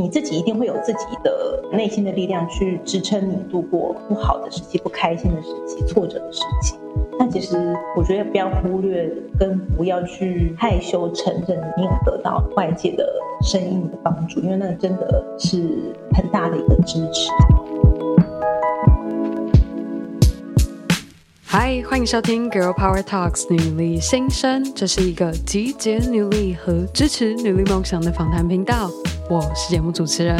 你自己一定会有自己的内心的力量去支撑你度过不好的时期、不开心的时期、挫折的时期。但其实我觉得不要忽略，跟不要去害羞承认你有得到外界的声音的帮助，因为那真的是很大的一个支持。嗨，欢迎收听《Girl Power Talks》女力新生，这是一个集结女力和支持女力梦想的访谈频道。我是节目主持人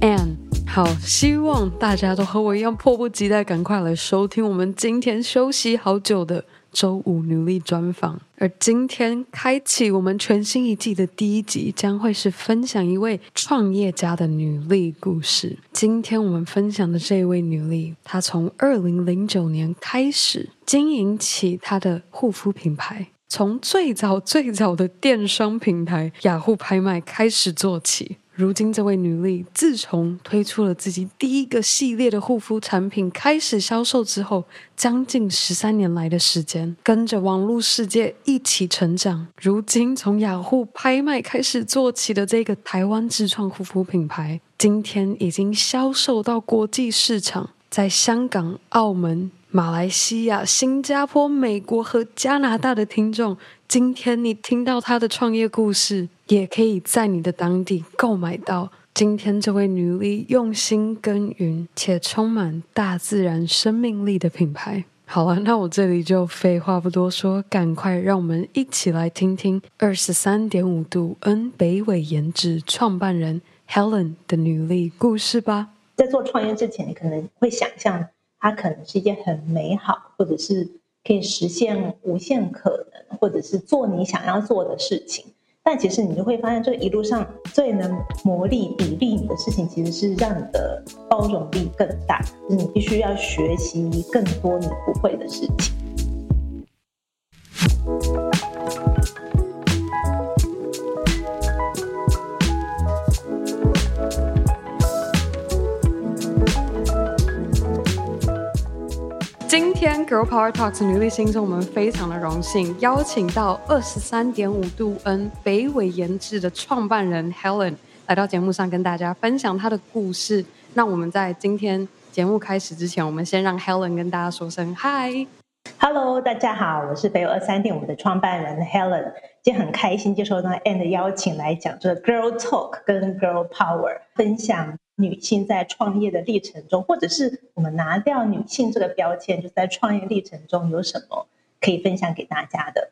Ann，好，希望大家都和我一样迫不及待，赶快来收听我们今天休息好久的周五女力专访。而今天开启我们全新一季的第一集，将会是分享一位创业家的女力故事。今天我们分享的这位女力，她从二零零九年开始经营起她的护肤品牌，从最早最早的电商平台雅虎拍卖开始做起。如今，这位女力自从推出了自己第一个系列的护肤产品开始销售之后，将近十三年来的时间，跟着网络世界一起成长。如今，从雅虎拍卖开始做起的这个台湾自创护肤品牌。今天已经销售到国际市场，在香港、澳门、马来西亚、新加坡、美国和加拿大的听众，今天你听到他的创业故事，也可以在你的当地购买到。今天这位女力用心耕耘且充满大自然生命力的品牌。好了，那我这里就废话不多说，赶快让我们一起来听听二十三点五度 N 北纬颜值创办人。Helen 的女力故事吧。在做创业之前，你可能会想象它可能是一件很美好，或者是可以实现无限可能，或者是做你想要做的事情。但其实你就会发现，这一路上最能磨砺、砥砺你的事情，其实是让你的包容力更大。就是你必须要学习更多你不会的事情。天 Girl Power Talks 女力新生，我们非常的荣幸邀请到二十三点五度 N 北纬颜值的创办人 Helen 来到节目上跟大家分享她的故事。那我们在今天节目开始之前，我们先让 Helen 跟大家说声 Hi，Hello，大家好，我是北纬二三点五的创办人 Helen，今天很开心接受到 Ann 的邀请来讲这 Girl Talk 跟 Girl Power 分享。女性在创业的历程中，或者是我们拿掉女性这个标签，就在创业历程中有什么可以分享给大家的？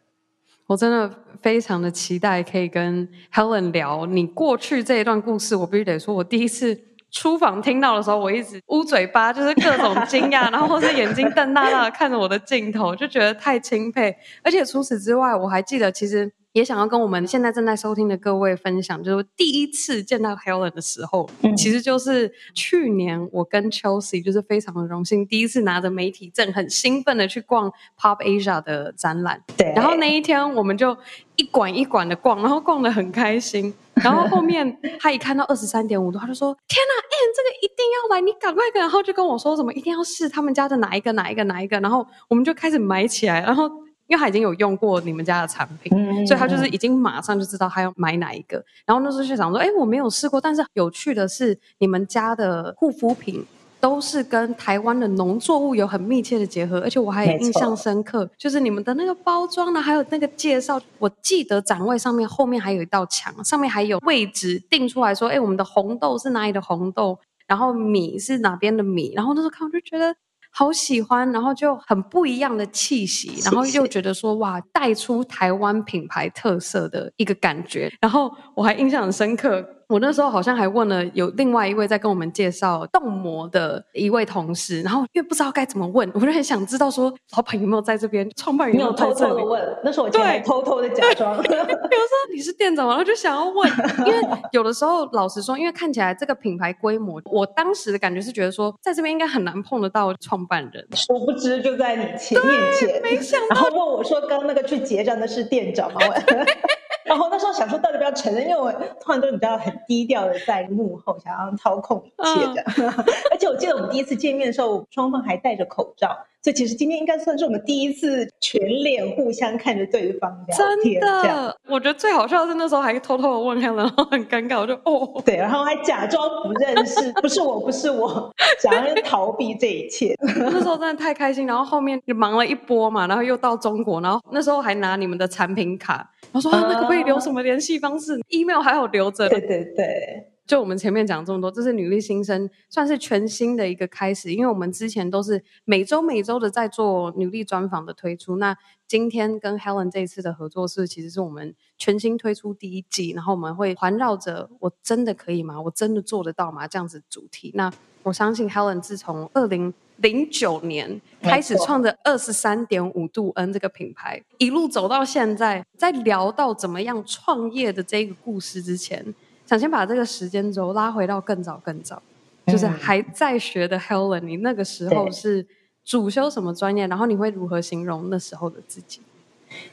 我真的非常的期待可以跟 Helen 聊你过去这一段故事。我必须得说，我第一次出访听到的时候，我一直捂嘴巴，就是各种惊讶，然后是眼睛瞪大大的看着我的镜头，就觉得太钦佩。而且除此之外，我还记得其实。也想要跟我们现在正在收听的各位分享，就是第一次见到 Helen 的时候，嗯、其实就是去年我跟 Chelsea 就是非常的荣幸，第一次拿着媒体证，很兴奋的去逛 Pop Asia 的展览。对，然后那一天我们就一馆一馆的逛，然后逛的很开心。然后后面 他一看到二十三点五度，他就说：“天哪，Ann，这个一定要来，你赶快！”然后就跟我说什么一定要试他们家的哪一个哪一个哪一个，然后我们就开始买起来，然后。因为他已经有用过你们家的产品，嗯、所以他就是已经马上就知道他要买哪一个。然后那时候就想说，哎，我没有试过，但是有趣的是，你们家的护肤品都是跟台湾的农作物有很密切的结合，而且我还有印象深刻，就是你们的那个包装呢，还有那个介绍，我记得展位上面后面还有一道墙，上面还有位置定出来说，哎，我们的红豆是哪里的红豆，然后米是哪边的米，然后那时候看我就觉得。好喜欢，然后就很不一样的气息，然后又觉得说哇，带出台湾品牌特色的一个感觉，然后我还印象很深刻。我那时候好像还问了有另外一位在跟我们介绍冻膜的一位同事，然后因为不知道该怎么问，我就很想知道说老板有没有在这边，创办人有？偷偷的问，那时候我对偷偷的假装。比如说你是店长，然后就想要问，因为有的时候老实说，因为看起来这个品牌规模，我当时的感觉是觉得说在这边应该很难碰得到创办人，殊不知就在你前面前，没想到，然后问我说刚刚那个去结账的是店长吗？然后那时候想说，到底不要承认，因为我突然都你知道很低调的在幕后想要操控一切的。嗯、而且我记得我们第一次见面的时候，双方还戴着口罩，所以其实今天应该算是我们第一次全脸互相看着对方聊天。真的，我觉得最好笑的是那时候还偷偷的问他，然后很尴尬，我就哦，对，然后还假装不认识，不是我，不是我，想要逃避这一切。那时候真的太开心，然后后面就忙了一波嘛，然后又到中国，然后那时候还拿你们的产品卡，我说、啊、那可不可以留什么联系方式、uh,？email 还有留着。对对对。就我们前面讲这么多，这是女力新生，算是全新的一个开始。因为我们之前都是每周每周的在做女力专访的推出，那今天跟 Helen 这一次的合作是，其实是我们全新推出第一季，然后我们会环绕着“我真的可以吗？我真的做得到吗？”这样子主题。那我相信 Helen 自从二零零九年开始创着二十三点五度 N 这个品牌，一路走到现在，在聊到怎么样创业的这个故事之前。想先把这个时间轴拉回到更早更早，就是还在学的 Helen，你那个时候是主修什么专业？然后你会如何形容那时候的自己？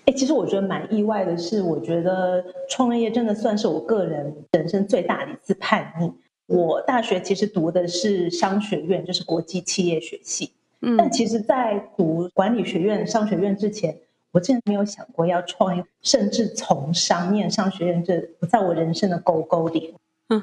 哎，其实我觉得蛮意外的是，我觉得创业真的算是我个人人生最大的一次叛逆。我大学其实读的是商学院，就是国际企业学系，嗯，但其实在读管理学院、商学院之前。我真的没有想过要创业，甚至从商、念商学院，这不在我人生的勾勾里。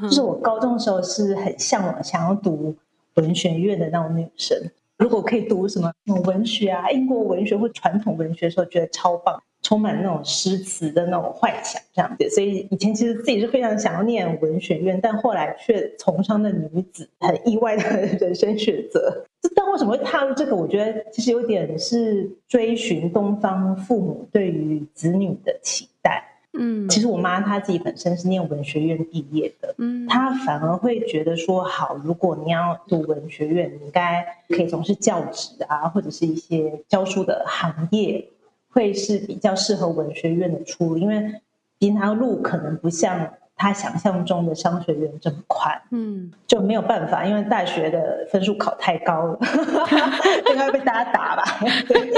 就是我高中的时候是很向往，想要读文学院的那种女生。如果可以读什么文学啊、英国文学或传统文学的时候，觉得超棒。充满那种诗词的那种幻想，这样子，所以以前其实自己是非常想要念文学院，但后来却从商的女子，很意外的 人生选择。但为什么会踏入这个？我觉得其实有点是追寻东方父母对于子女的期待。嗯，其实我妈她自己本身是念文学院毕业的，嗯，她反而会觉得说，好，如果你要读文学院，你应该可以从事教职啊，或者是一些教书的行业。会是比较适合文学院的出路，因为平常路可能不像他想象中的商学院这么宽，嗯，就没有办法，因为大学的分数考太高了，应该会被大家打吧？对，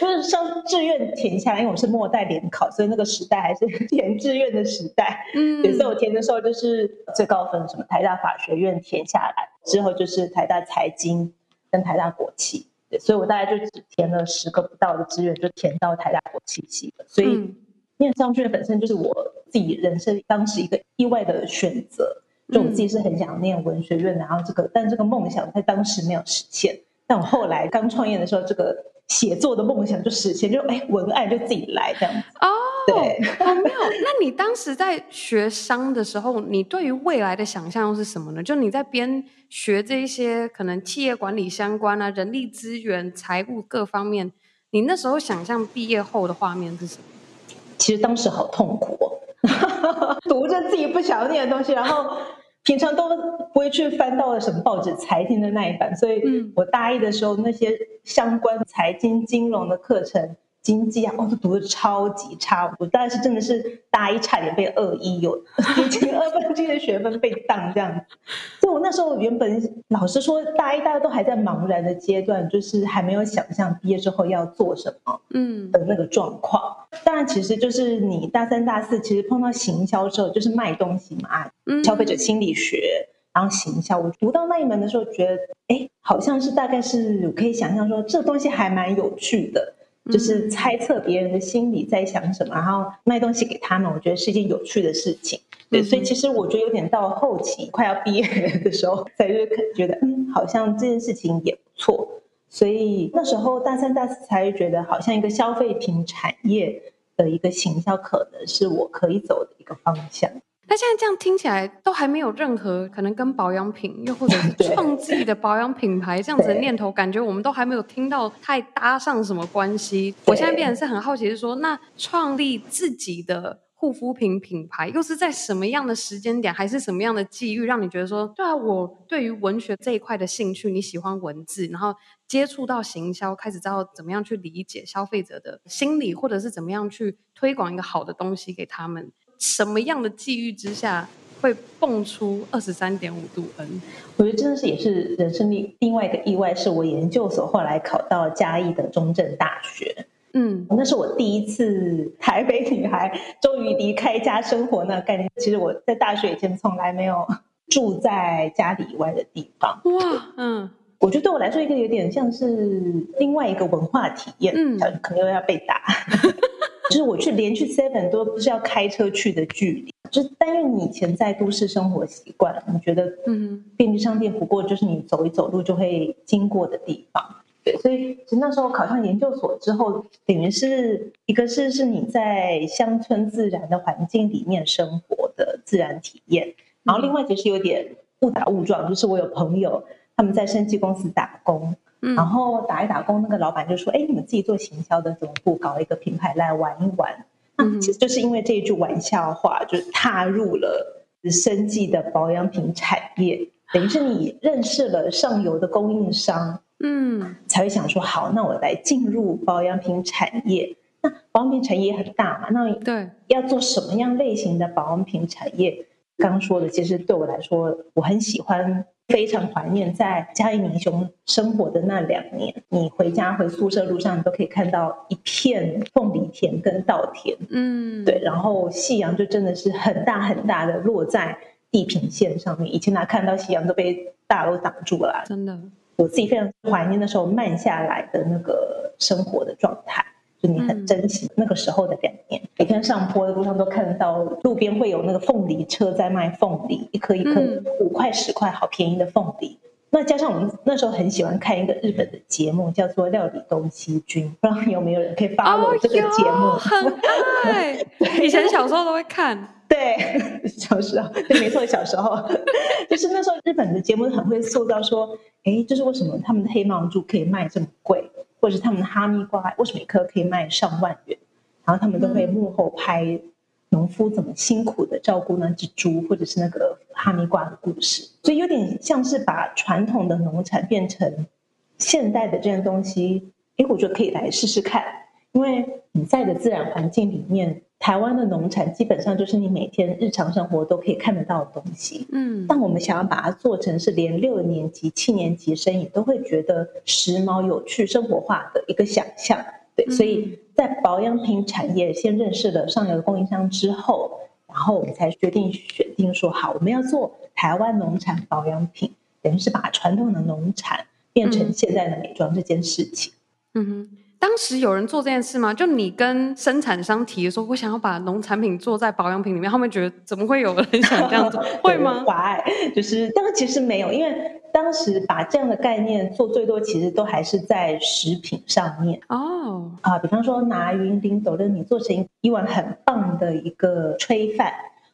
就是上志愿填下来，因为我是末代联考，所以那个时代还是填志愿的时代，嗯，所以我填的时候就是最高分，什么台大法学院填下来之后，就是台大财经跟台大国企。所以我大概就只填了十个不到的志愿，就填到台大国企系了。所以念商学院本身就是我自己人生当时一个意外的选择。就我自己是很想念文学院，然后这个，但这个梦想在当时没有实现。但我后来刚创业的时候，这个写作的梦想就实现，就哎，文案就自己来这样子。哦，对，好妙。那你当时在学商的时候，你对于未来的想象又是什么呢？就你在边学这一些可能企业管理相关啊、人力资源、财务各方面，你那时候想象毕业后的画面是什么？其实当时好痛苦哦，读着自己不想念的东西，然后平常都不会去翻到了什么报纸财经的那一版，所以我大一的时候那些相关财经金融的课程。经济啊，我、哦、都读的超级差，我大概是真的是大一差点被二一有接近二分之一的学分被当这样子。所以我那时候原本老师说，大一大家都还在茫然的阶段，就是还没有想象毕业之后要做什么，嗯的那个状况。当然，其实就是你大三大四，其实碰到行销之后，就是卖东西嘛，嗯消费者心理学，然后行销。我读到那一门的时候，觉得哎，好像是大概是我可以想象说，这东西还蛮有趣的。就是猜测别人的心里在想什么，然后卖东西给他们，我觉得是一件有趣的事情。对，所以其实我觉得有点到后期快要毕业的时候，才就觉得嗯，好像这件事情也不错。所以那时候大三、大四才会觉得，好像一个消费品产业的一个行销，可能是我可以走的一个方向。那现在这样听起来都还没有任何可能跟保养品，又或者是 创自己的保养品牌这样子的念头，感觉我们都还没有听到太搭上什么关系。我现在变得是很好奇，是说那创立自己的护肤品品牌，又是在什么样的时间点，还是什么样的际遇，让你觉得说，对啊，我对于文学这一块的兴趣，你喜欢文字，然后接触到行销，开始知道怎么样去理解消费者的心理，或者是怎么样去推广一个好的东西给他们。什么样的际遇之下会蹦出二十三点五度 N？我觉得真的是也是人生另另外一个意外，是我研究所后来考到嘉义的中正大学。嗯，那是我第一次台北女孩终于离开家生活那个概念。其实我在大学以前从来没有住在家里以外的地方。哇，嗯。我觉得对我来说，一个有点像是另外一个文化体验，嗯，可能又要被打。就是我去连去 Seven 都不是要开车去的距离，就是但因为你以前在都市生活习惯，你觉得嗯，便利商店不过就是你走一走路就会经过的地方，对，所以其实那时候考上研究所之后，等于是一个是是你在乡村自然的环境里面生活的自然体验，然后另外其实有点误打误撞，就是我有朋友。他们在生技公司打工，嗯，然后打一打工，那个老板就说：“哎，你们自己做行销的，怎么不搞一个品牌来玩一玩？”那其实就是因为这一句玩笑话，就踏入了生计的保养品产业。等于是你认识了上游的供应商，嗯，才会想说：“好，那我来进入保养品产业。”那保养品产业也很大嘛，那对，要做什么样类型的保养品产业？刚说的，其实对我来说，我很喜欢。非常怀念在嘉义民雄生活的那两年，你回家回宿舍路上，你都可以看到一片凤梨田跟稻田，嗯，对，然后夕阳就真的是很大很大的落在地平线上面，以前哪看到夕阳都被大楼挡住了，真的，我自己非常怀念那时候慢下来的那个生活的状态。就你很珍惜那个时候的两年，每天上坡的路上都看得到路边会有那个凤梨车在卖凤梨，一颗一颗五块十块，好便宜的凤梨。那加上我们那时候很喜欢看一个日本的节目，叫做《料理东西君》，不知道有没有人可以 follow 这个节目？很爱，以前小时候都会看。对，小时候对，没错，小时候 就是那时候日本的节目很会塑造说，哎，就是为什么他们的黑毛猪可以卖这么贵？或者是他们的哈密瓜为什么一颗可以卖上万元？然后他们都会幕后拍农夫怎么辛苦的照顾那只猪，或者是那个哈密瓜的故事，所以有点像是把传统的农产变成现代的这样东西。哎，我觉得可以来试试看，因为你在的自然环境里面。台湾的农产基本上就是你每天日常生活都可以看得到的东西，嗯，但我们想要把它做成是连六年级、七年级生也都会觉得时髦、有趣、生活化的一个想象，对，所以在保养品产业先认识了上游的供应商之后，然后我们才决定选定说好，我们要做台湾农产保养品，等于是把传统的农产变成现在的美妆这件事情，嗯哼。当时有人做这件事吗？就你跟生产商提的时候，我想要把农产品做在保养品里面，他们觉得怎么会有人想这样做？会吗？就是，但其实没有，因为当时把这样的概念做最多，其实都还是在食品上面哦。啊，比方说拿云顶斗乐米做成一碗很棒的一个炊饭，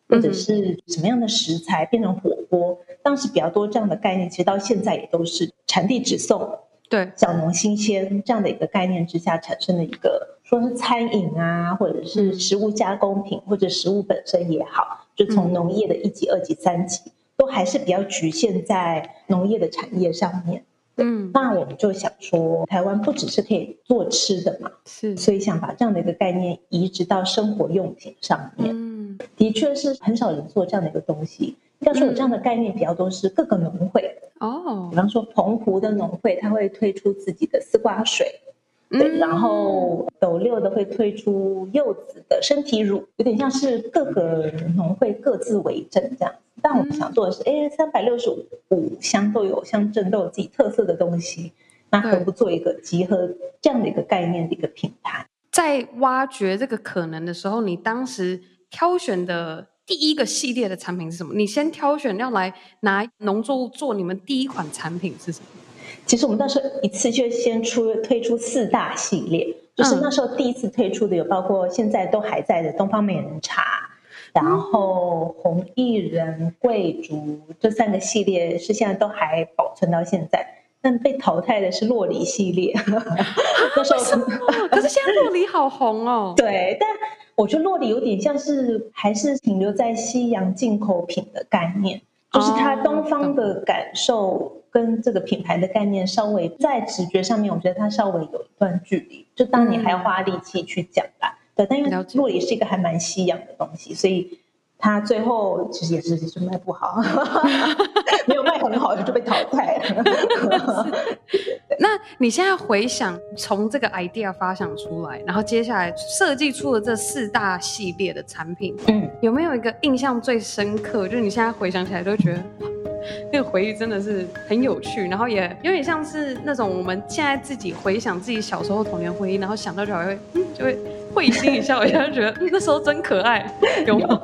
或者是什么样的食材变成火锅，当时比较多这样的概念，其实到现在也都是产地直送。对，小农新鲜这样的一个概念之下产生的一个，说是餐饮啊，或者是食物加工品，或者食物本身也好，就从农业的一级、二级、三级，都还是比较局限在农业的产业上面。嗯，那我们就想说，台湾不只是可以做吃的嘛，是，所以想把这样的一个概念移植到生活用品上面。嗯，的确是很少人做这样的一个东西。要说有这样的概念比较多是各个农会哦，比方说澎湖的农会，他会推出自己的丝瓜水，对，然后斗六的会推出柚子的身体乳，有点像是各个农会各自为政这样。但我们想做的是，哎，三百六十五乡都有乡镇都有自己特色的东西，那何不做一个集合这样的一个概念的一个品牌？在挖掘这个可能的时候，你当时挑选的。第一个系列的产品是什么？你先挑选要来拿农作物做你们第一款产品是什么？其实我们那时候一次就先出推出四大系列，就是那时候第一次推出的有包括现在都还在的东方美人茶，然后红薏仁、桂竹这三个系列是现在都还保存到现在，但被淘汰的是洛梨系列。那时候 可是现在洛梨好红哦。对，但。我觉得洛里有点像是还是停留在西洋进口品的概念，就是它东方的感受跟这个品牌的概念稍微在直觉上面，我觉得它稍微有一段距离，就当你还要花力气去讲吧。对，但因为洛里是一个还蛮西洋的东西，所以。他最后其实也是就卖不好，没有卖很好就被淘汰了。那你现在回想，从这个 idea 发想出来，然后接下来设计出了这四大系列的产品，嗯，有没有一个印象最深刻？就是你现在回想起来都觉得那个回忆真的是很有趣，然后也有点像是那种我们现在自己回想自己小时候童年回忆，然后想到就还会嗯就会会心一笑，一下就觉得、嗯、那时候真可爱，有吗？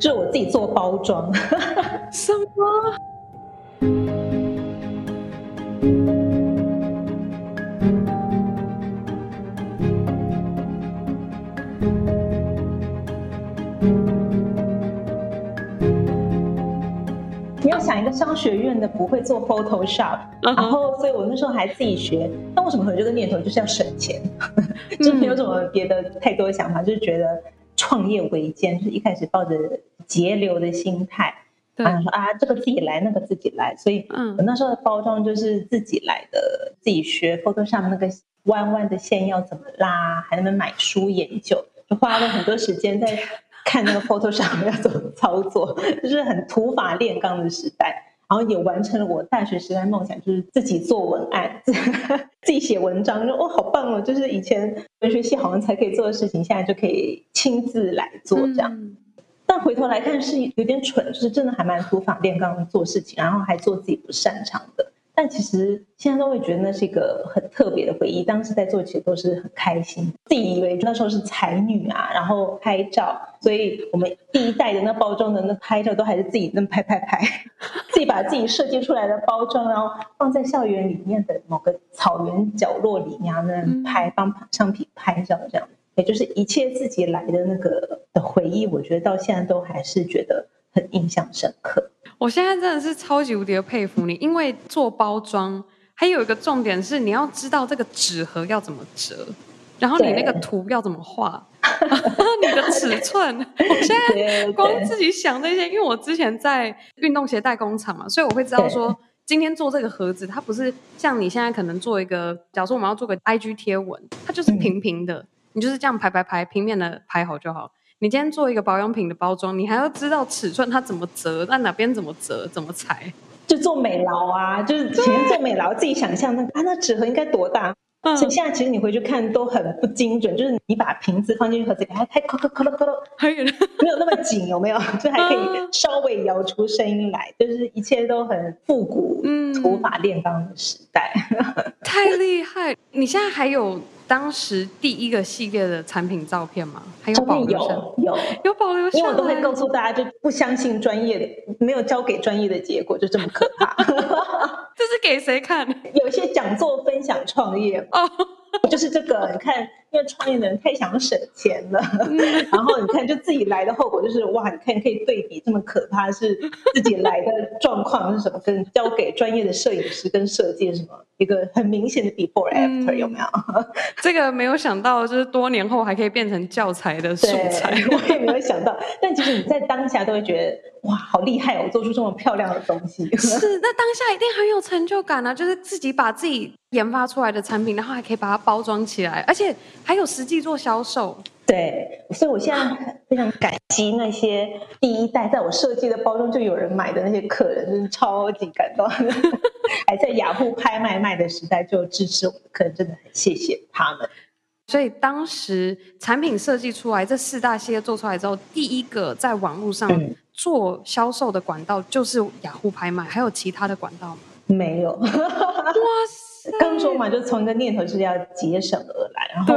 就是我自己做包装，什么？想一个商学院的不会做 Photoshop，、uh. 然后所以我那时候还自己学。但为什么会有这个念头？就是要省钱，就没有什么别的太多的想法，就是觉得创业维艰，就是一开始抱着节流的心态，对啊说啊这个自己来，那个自己来。所以我那时候的包装就是自己来的，自己学 Photoshop 那个弯弯的线要怎么拉，还能买书研究，就花了很多时间在。看那个 Photoshop 要怎么操作，就是很土法炼钢的时代，然后也完成了我大学时代梦想，就是自己做文案，自己写文章，说哇好棒哦！就是以前文学系好像才可以做的事情，现在就可以亲自来做这样。嗯、但回头来看是有点蠢，就是真的还蛮土法炼钢的做事情，然后还做自己不擅长的。但其实现在都会觉得那是一个很特别的回忆。当时在做，其实都是很开心。自己以为那时候是才女啊，然后拍照，所以我们第一代的那包装的那拍照都还是自己那么拍拍拍，自己把自己设计出来的包装，然后放在校园里面的某个草原角落里面那拍，帮商品拍照这样。也就是一切自己来的那个的回忆，我觉得到现在都还是觉得很印象深刻。我现在真的是超级无敌的佩服你，因为做包装还有一个重点是你要知道这个纸盒要怎么折，然后你那个图要怎么画，对 你的尺寸。我现在光自己想这些，因为我之前在运动鞋代工厂嘛，所以我会知道说今天做这个盒子，它不是像你现在可能做一个，假如说我们要做个 IG 贴文，它就是平平的，嗯、你就是这样排排排，平面的排好就好。你今天做一个保养品的包装，你还要知道尺寸它怎么折，那哪边怎么折，怎么裁？就做美劳啊，就是前面做美劳，自己想象那个啊，那纸盒应该多大？嗯、所以现在其实你回去看都很不精准，就是你把瓶子放进去盒子里，还还咯咯咯咯咯咯，还有没有那么紧？有没有？就还可以稍微摇出声音来，就是一切都很复古，嗯，土法炼钢的时代，太厉害！你现在还有？当时第一个系列的产品照片吗？还有保留下？有有有保留下。因为我都会告诉大家，就不相信专业的，没有交给专业的结果就这么可怕。这是给谁看？有一些讲座分享创业哦，就是这个，你看。因为创业的人太想省钱了，然后你看，就自己来的后果就是哇，你看你可以对比这么可怕，是自己来的状况是什么，跟交给专业的摄影师跟设计什么一个很明显的 before after 有没有？这个没有想到，就是多年后还可以变成教材的素材，我也没有想到。但其实你在当下都会觉得哇，好厉害哦，做出这么漂亮的东西。是，那当下一定很有成就感啊，就是自己把自己。研发出来的产品，然后还可以把它包装起来，而且还有实际做销售。对，所以我现在非常感激那些第一代在我设计的包装就有人买的那些客人，真是超级感动。还在雅虎拍卖卖的时代就支持我的客人，真的很谢谢他们。所以当时产品设计出来，这四大系列做出来之后，第一个在网络上做销售的管道就是雅虎拍卖，还有其他的管道吗？没有。哇塞！刚说嘛，就从一个念头是要节省而来。然后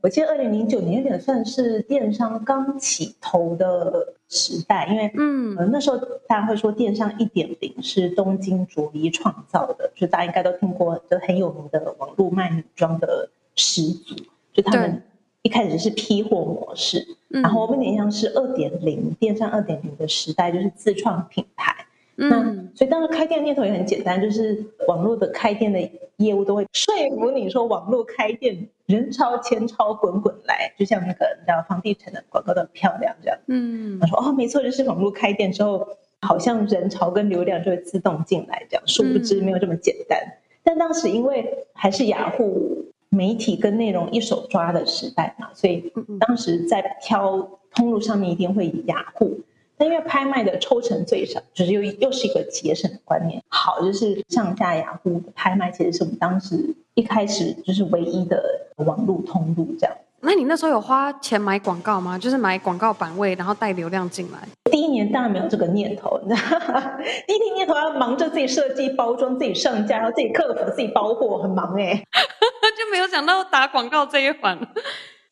我记得二零零九年有点算是电商刚起头的时代，因为嗯，那时候大家会说电商一点零是东京着衣创造的，就大家应该都听过，就很有名的网络卖女装的始祖，就他们一开始是批货模式，然后有点像是二点零电商二点零的时代，就是自创品牌。那所以当时开店的念头也很简单，就是网络的开店的业务都会说服你说，网络开店人潮钱潮滚滚来，就像那个你知道房地产的广告都很漂亮这样。嗯，他说哦，没错，就是网络开店之后，好像人潮跟流量就会自动进来这样。殊不知没有这么简单。嗯、但当时因为还是雅虎媒体跟内容一手抓的时代嘛，所以当时在挑通路上面一定会以雅虎。但因为拍卖的抽成最少，就是又又是一个节省的观念。好，就是上下雅虎的拍卖，其实是我们当时一开始就是唯一的网络通路这样子。那你那时候有花钱买广告吗？就是买广告版位，然后带流量进来。第一年当然没有这个念头，你知道吗？第一年念头要忙着自己设计、包装、自己上架，然后自己客服、自己包货，很忙哎、欸，就没有想到打广告这一环。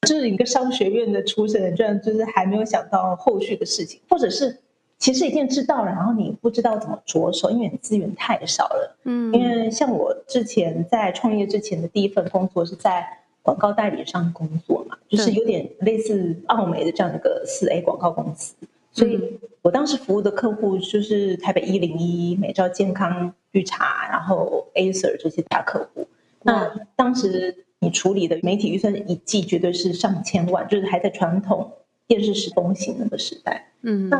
就是一个商学院的出身的，居然就是还没有想到后续的事情，或者是其实已经知道了，然后你不知道怎么着手，因为你资源太少了。嗯，因为像我之前在创业之前的第一份工作是在。广告代理商工作嘛，就是有点类似奥美的这样的一个四 A 广告公司，所以我当时服务的客户就是台北一零一、美兆健康、绿茶，然后 Acer 这些大客户。那当时你处理的媒体预算一季绝对是上千万，就是还在传统电视时风行那个时代。嗯，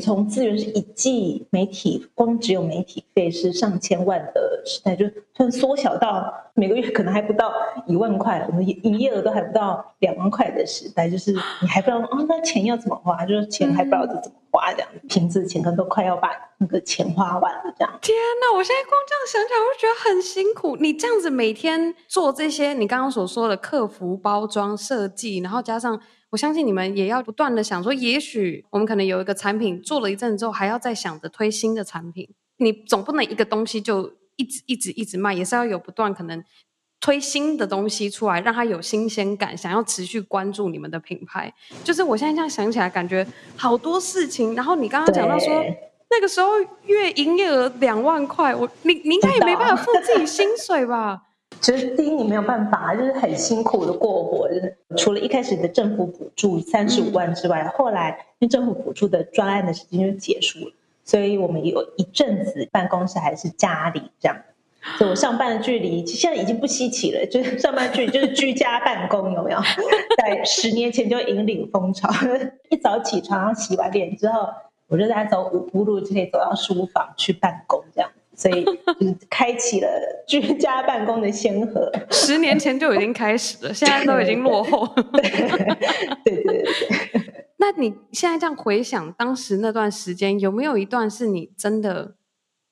从资源是一季媒体，光只有媒体费是上千万的时代，就突然缩小到每个月可能还不到一万块，我们营业额都还不到两万块的时代，就是你还不知道哦，那钱要怎么花，就是钱还不知道怎么花，这样瓶子钱可能都快要把那个钱花完了，这样。天哪，我现在光这样想想，我就觉得很辛苦。你这样子每天做这些，你刚刚所说的客服、包装、设计，然后加上。我相信你们也要不断的想说，也许我们可能有一个产品做了一阵之后，还要再想着推新的产品。你总不能一个东西就一直一直一直卖，也是要有不断可能推新的东西出来，让它有新鲜感，想要持续关注你们的品牌。就是我现在这样想起来，感觉好多事情。然后你刚刚讲到说，那个时候月营业额两万块，我你你应该也没办法付自己薪水吧？其实第一你没有办法，就是很辛苦的过活。就是除了一开始的政府补助三十五万之外，后来因为政府补助的专案的时间就结束了，所以我们有一阵子办公室还是家里这样。所以我上班的距离现在已经不稀奇了，就是上班距离就是居家办公，有没有？在十年前就引领风潮，一早起床洗完脸之后，我就在走五步路就可以走到书房去办公这样。所以开启了居家办公的先河，十年前就已经开始了，现在都已经落后。对对对对。那你现在这样回想当时那段时间，有没有一段是你真的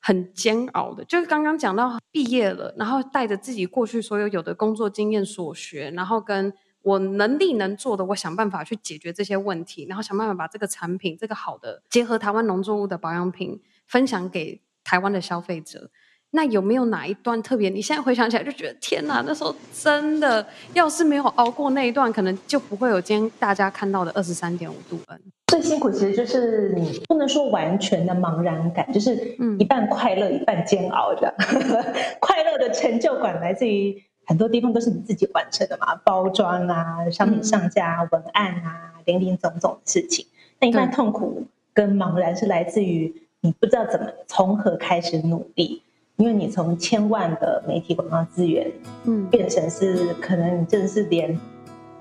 很煎熬的？就是刚刚讲到毕业了，然后带着自己过去所有有的工作经验所学，然后跟我能力能做的，我想办法去解决这些问题，然后想办法把这个产品，这个好的结合台湾农作物的保养品分享给。台湾的消费者，那有没有哪一段特别？你现在回想起来就觉得天哪，那时候真的，要是没有熬过那一段，可能就不会有今天大家看到的二十三点五度 N。最辛苦其实就是你不能说完全的茫然感，就是一半快乐，一半煎熬这样。快乐的成就感来自于很多地方都是你自己完成的嘛，包装啊、商品上架、文案啊，林林总总的事情。那一半痛苦跟茫然是来自于。你不知道怎么从何开始努力，因为你从千万的媒体广告资源，嗯，变成是可能你真的是连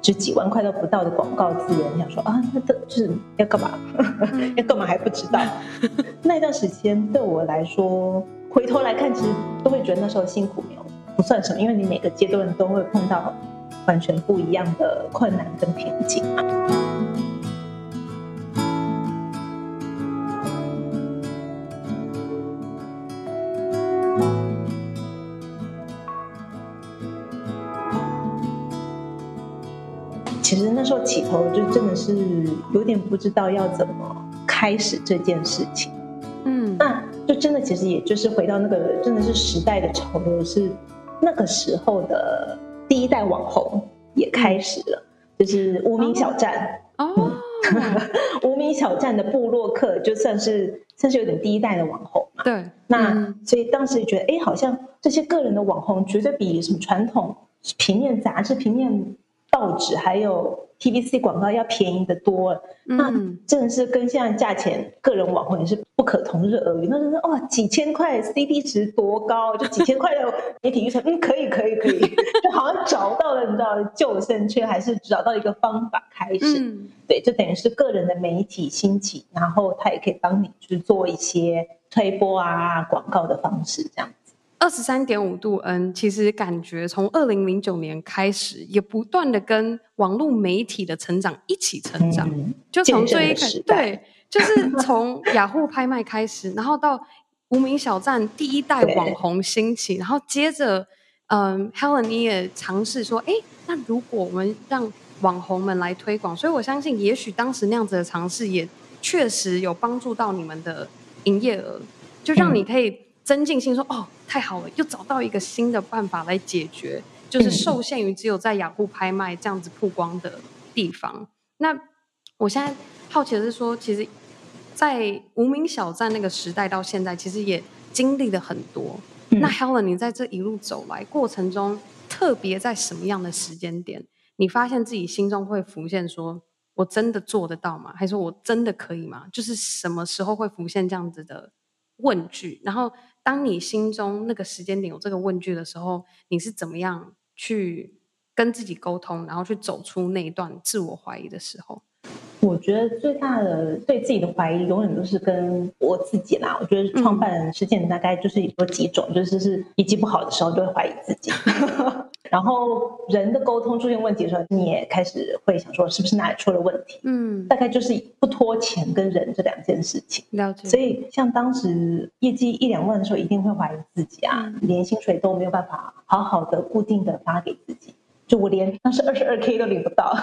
就几万块都不到的广告资源，你想说啊，那这就是要干嘛？要干嘛还不知道？那段时间对我来说，回头来看，其实都会觉得那时候辛苦没有不算什么，因为你每个阶段都会碰到完全不一样的困难跟瓶颈嘛。其实那时候起头就真的是有点不知道要怎么开始这件事情，嗯，那就真的其实也就是回到那个真的是时代的潮流，是那个时候的第一代网红也开始了，就是无名小站。哦，无名小站的部落客就算是算是有点第一代的网红嘛，对，那所以当时觉得哎，好像这些个人的网红绝对比什么传统平面杂志平面。报纸还有 TVC 广告要便宜的多，那真的是跟现在价钱，个人网红也是不可同日而语。那就是哇，几千块 CD 值多高，就几千块的 媒体预算，嗯，可以可以可以，就好像找到了你知道救生圈，还是找到一个方法开始。嗯、对，就等于是个人的媒体兴起，然后他也可以帮你去做一些推播啊广告的方式这样。二十三点五度 N，其实感觉从二零零九年开始，也不断的跟网络媒体的成长一起成长。嗯、就从最一开始，对，就是从雅虎拍卖开始，然后到无名小站第一代网红兴起，然后接着，嗯，Helen 你也尝试说，哎，那如果我们让网红们来推广，所以我相信，也许当时那样子的尝试也确实有帮助到你们的营业额，就让你可以增进心说，哦，太好了，又找到一个新的办法来解决，就是受限于只有在雅虎拍卖这样子曝光的地方。那我现在好奇的是说，其实，在无名小站那个时代到现在，其实也经历了很多。嗯、那 Helen，你在这一路走来过程中，特别在什么样的时间点，你发现自己心中会浮现说，我真的做得到吗？还是我真的可以吗？就是什么时候会浮现这样子的问句？然后，当你心中那个时间点有这个问句的时候，你是怎么样去跟自己沟通，然后去走出那一段自我怀疑的时候？我觉得最大的对自己的怀疑，永远都是跟我自己啦。我觉得创办事件大概就是有几种，就是是业绩不好的时候，就会怀疑自己。然后人的沟通出现问题的时候，你也开始会想说，是不是哪里出了问题？嗯，大概就是不拖钱跟人这两件事情。了解。所以像当时业绩一两万的时候，一定会怀疑自己啊，连薪水都没有办法好好的固定的发给自己。就我连当时二十二 K 都领不到，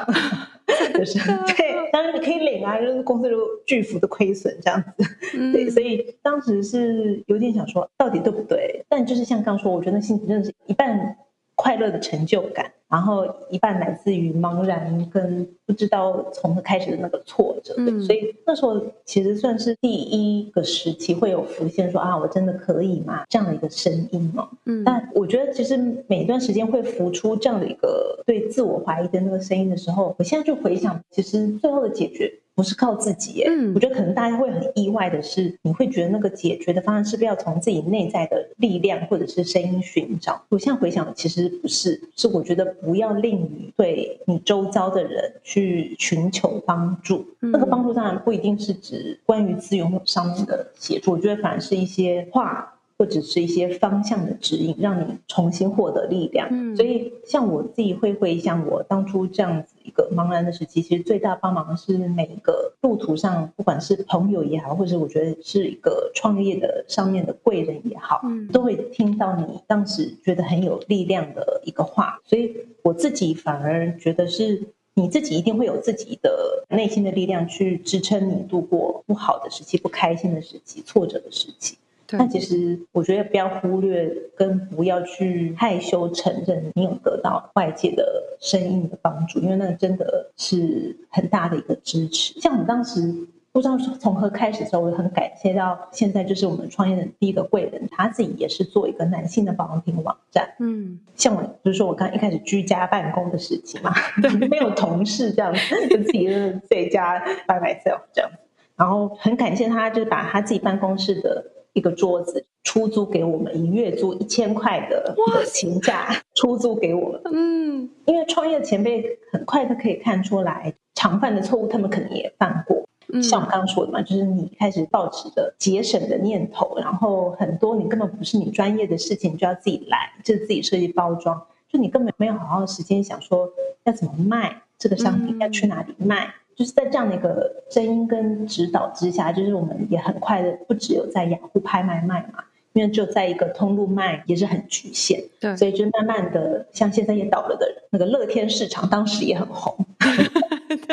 就是 对，当然你可以领啊，就是公司有巨幅的亏损这样子，对，所以当时是有点想说，到底对不对？但就是像刚说，我觉得心情真的是一半快乐的成就感。然后一半来自于茫然跟不知道从何开始的那个挫折，对，所以那时候其实算是第一个时期会有浮现说啊，我真的可以吗？这样的一个声音嘛。嗯，但我觉得其实每一段时间会浮出这样的一个对自我怀疑的那个声音的时候，我现在就回想，其实最后的解决。不是靠自己耶，嗯，我觉得可能大家会很意外的是，你会觉得那个解决的方案是不是要从自己内在的力量或者是声音寻找？我现在回想，其实不是，是我觉得不要吝于对你周遭的人去寻求帮助。那个帮助当然不一定是指关于资源上面的协助，我觉得反而是一些话。或者是一些方向的指引，让你重新获得力量。嗯，所以像我自己会回想我当初这样子一个茫然的时期，其实最大帮忙的是每一个路途上，不管是朋友也好，或者我觉得是一个创业的上面的贵人也好，嗯，都会听到你当时觉得很有力量的一个话。所以我自己反而觉得是你自己一定会有自己的内心的力量去支撑你度过不好的时期、不开心的时期、挫折的时期。但其实我觉得不要忽略，跟不要去害羞承认你有得到外界的声音的帮助，因为那真的是很大的一个支持。像我们当时不知道从何开始的时候，我很感谢到现在就是我们创业的第一个贵人，他自己也是做一个男性的保养品网站。嗯，像我比如说我刚一开始居家办公的事情嘛，对，没有同事这样子，就自己在家 by myself 这样，然后很感谢他，就是把他自己办公室的。一个桌子出租给我们，以月租一千块的情价出租给我们。嗯，因为创业前辈很快就可以看出来，常犯的错误他们可能也犯过。嗯，像我刚刚说的嘛，就是你开始抱持的节省的念头，然后很多你根本不是你专业的事情，你就要自己来，就是自己设计包装，就你根本没有好好的时间想说要怎么卖这个商品，要去哪里卖。就是在这样的一个声音跟指导之下，就是我们也很快的，不只有在雅虎拍卖卖嘛，因为只有在一个通路卖也是很局限，对，所以就慢慢的，像现在也倒了的那个乐天市场，当时也很红。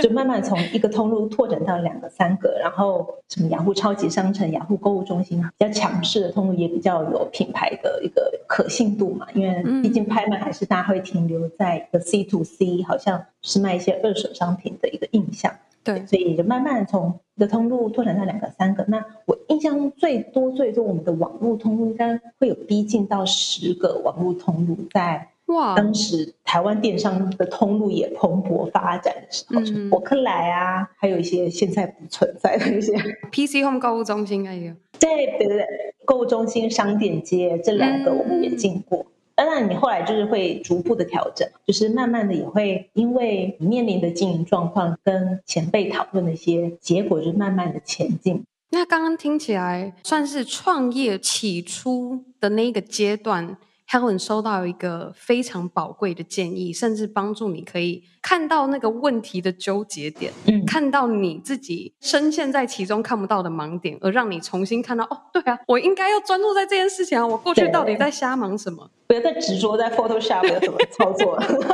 就慢慢从一个通路拓展到两个、三个，然后什么雅虎超级商城、雅虎购物中心比较强势的通路，也比较有品牌的一个可信度嘛。因为毕竟拍卖还是大家会停留在一个 C to C，好像是卖一些二手商品的一个印象。对，所以就慢慢从一个通路拓展到两个、三个。那我印象中最多最多，我们的网络通路应该会有逼近到十个网络通路在。哇！当时台湾电商的通路也蓬勃发展的时候，嗯，博客来啊，还有一些现在不存在的一些 PC Home 购物中心还有，对对对，购物中心、商店街这两个我们也进过。当然，你后来就是会逐步的调整，就是慢慢的也会因为你面临的经营状况跟前辈讨论的一些结果，就慢慢的前进。那刚刚听起来算是创业起初的那个阶段。Helen 收到一个非常宝贵的建议，甚至帮助你可以看到那个问题的纠结点，嗯，看到你自己深陷在其中看不到的盲点，而让你重新看到哦，对啊，我应该要专注在这件事情啊，我过去到底在瞎忙什么？不要再执着在 Photoshop 要怎么操作，真的，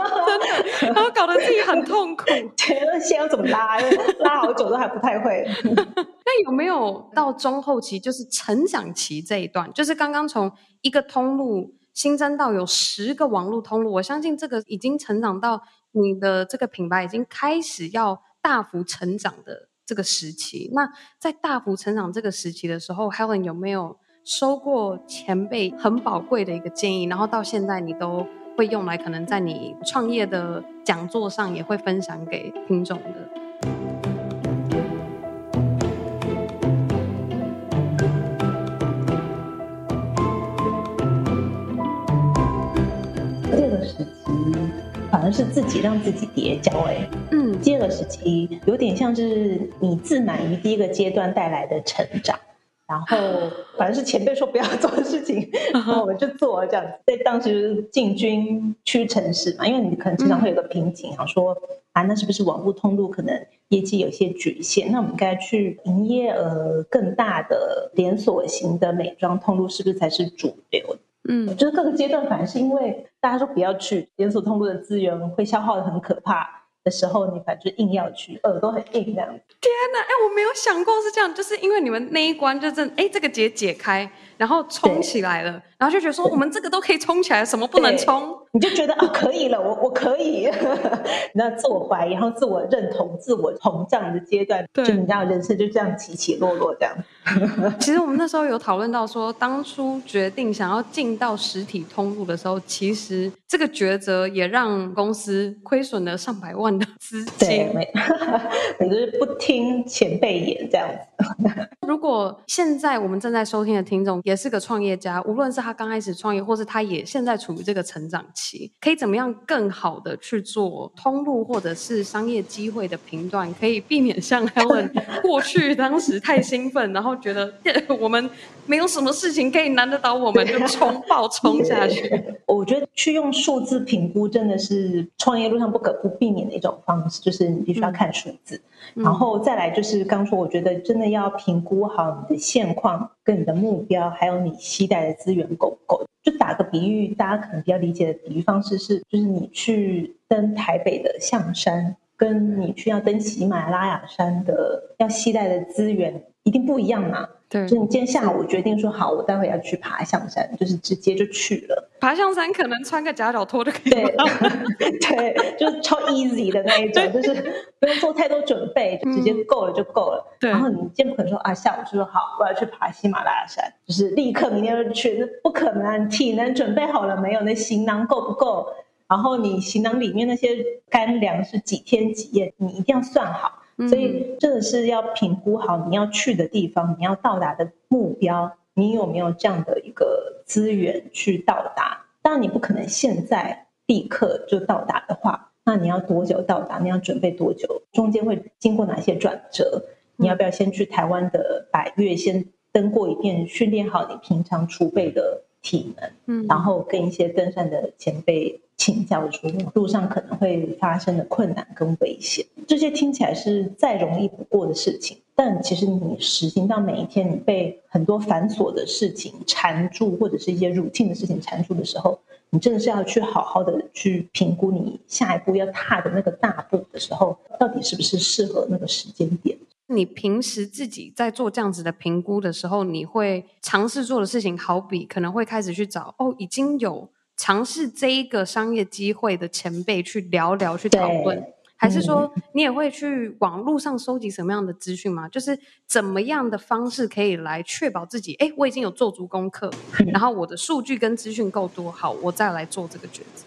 然后搞得自己很痛苦。觉得线要怎么拉，拉好久都还不太会。那有没有到中后期，就是成长期这一段，就是刚刚从一个通路新增到有十个网络通路，我相信这个已经成长到你的这个品牌已经开始要大幅成长的这个时期。那在大幅成长这个时期的时候，Helen 有没有？收过前辈很宝贵的一个建议，然后到现在你都会用来，可能在你创业的讲座上也会分享给听众的。而是自己让自己跌跤哎，嗯，第二个时期有点像是你自满于第一个阶段带来的成长。然后 反正是前辈说不要做的事情，然后我们就做这样子。在当时进军屈臣氏嘛，因为你可能经常会有个瓶颈，想说啊，那是不是网络通路可能业绩有些局限？那我们应该去营业额更大的连锁型的美妆通路，是不是才是主流？嗯，就是各个阶段，反而是因为大家说不要去连锁通路的资源会消耗的很可怕。的时候，你反正硬要去，耳朵很硬这样。天哪，哎，我没有想过是这样，就是因为你们那一关就是，哎，这个结解开，然后冲起来了，然后就觉得说我们这个都可以冲起来，什么不能冲？你就觉得啊，可以了，我我可以。那自我怀疑，然后自我认同、自我膨胀的阶段，对就你知道，人生就这样起起落落这样。其实我们那时候有讨论到说，当初决定想要进到实体通路的时候，其实这个抉择也让公司亏损了上百万的资金。对，你就是不听前辈言这样子。如果现在我们正在收听的听众也是个创业家，无论是他刚开始创业，或是他也现在处于这个成长期，可以怎么样更好的去做通路或者是商业机会的评断，可以避免像 Helen 过去当时太兴奋，然后。觉得 我们没有什么事情可以难得倒我们，就冲爆冲下去。我觉得去用数字评估真的是创业路上不可不避免的一种方式，就是你必须要看数字，嗯、然后再来就是刚说，我觉得真的要评估好你的现况、跟你的目标，还有你期待的资源够不够。就打个比喻，大家可能比较理解的比喻方式是，就是你去登台北的象山，跟你去要登喜马拉雅山的要携带的资源。一定不一样嘛？对，就你今天下午决定说好，我待会要去爬象山，就是直接就去了。爬象山可能穿个夹脚拖就可以了。对，对，就是超 easy 的那一种，就是不用做太多准备，就直接够了就够了。对、嗯。然后你今天不可能说啊，下午就说好，我要去爬喜马拉雅山，就是立刻明天就去，那不可能啊！你体能准备好了没有？那行囊够不够？然后你行囊里面那些干粮是几天几夜，你一定要算好。所以，这个是要评估好你要去的地方，你要到达的目标，你有没有这样的一个资源去到达？当然，你不可能现在立刻就到达的话，那你要多久到达？你要准备多久？中间会经过哪些转折？你要不要先去台湾的百岳先登过一遍，训练好你平常储备的体能？嗯，然后跟一些登山的前辈。请教出路上可能会发生的困难跟危险，这些听起来是再容易不过的事情，但其实你实行到每一天，你被很多繁琐的事情缠住，或者是一些 routine 的事情缠住的时候，你真的是要去好好的去评估你下一步要踏的那个大步的时候，到底是不是适合那个时间点？你平时自己在做这样子的评估的时候，你会尝试做的事情，好比可能会开始去找哦，已经有。尝试这一个商业机会的前辈去聊聊、去讨论，还是说你也会去网络上收集什么样的资讯吗？就是怎么样的方式可以来确保自己？哎，我已经有做足功课，然后我的数据跟资讯够多，好，我再来做这个抉择。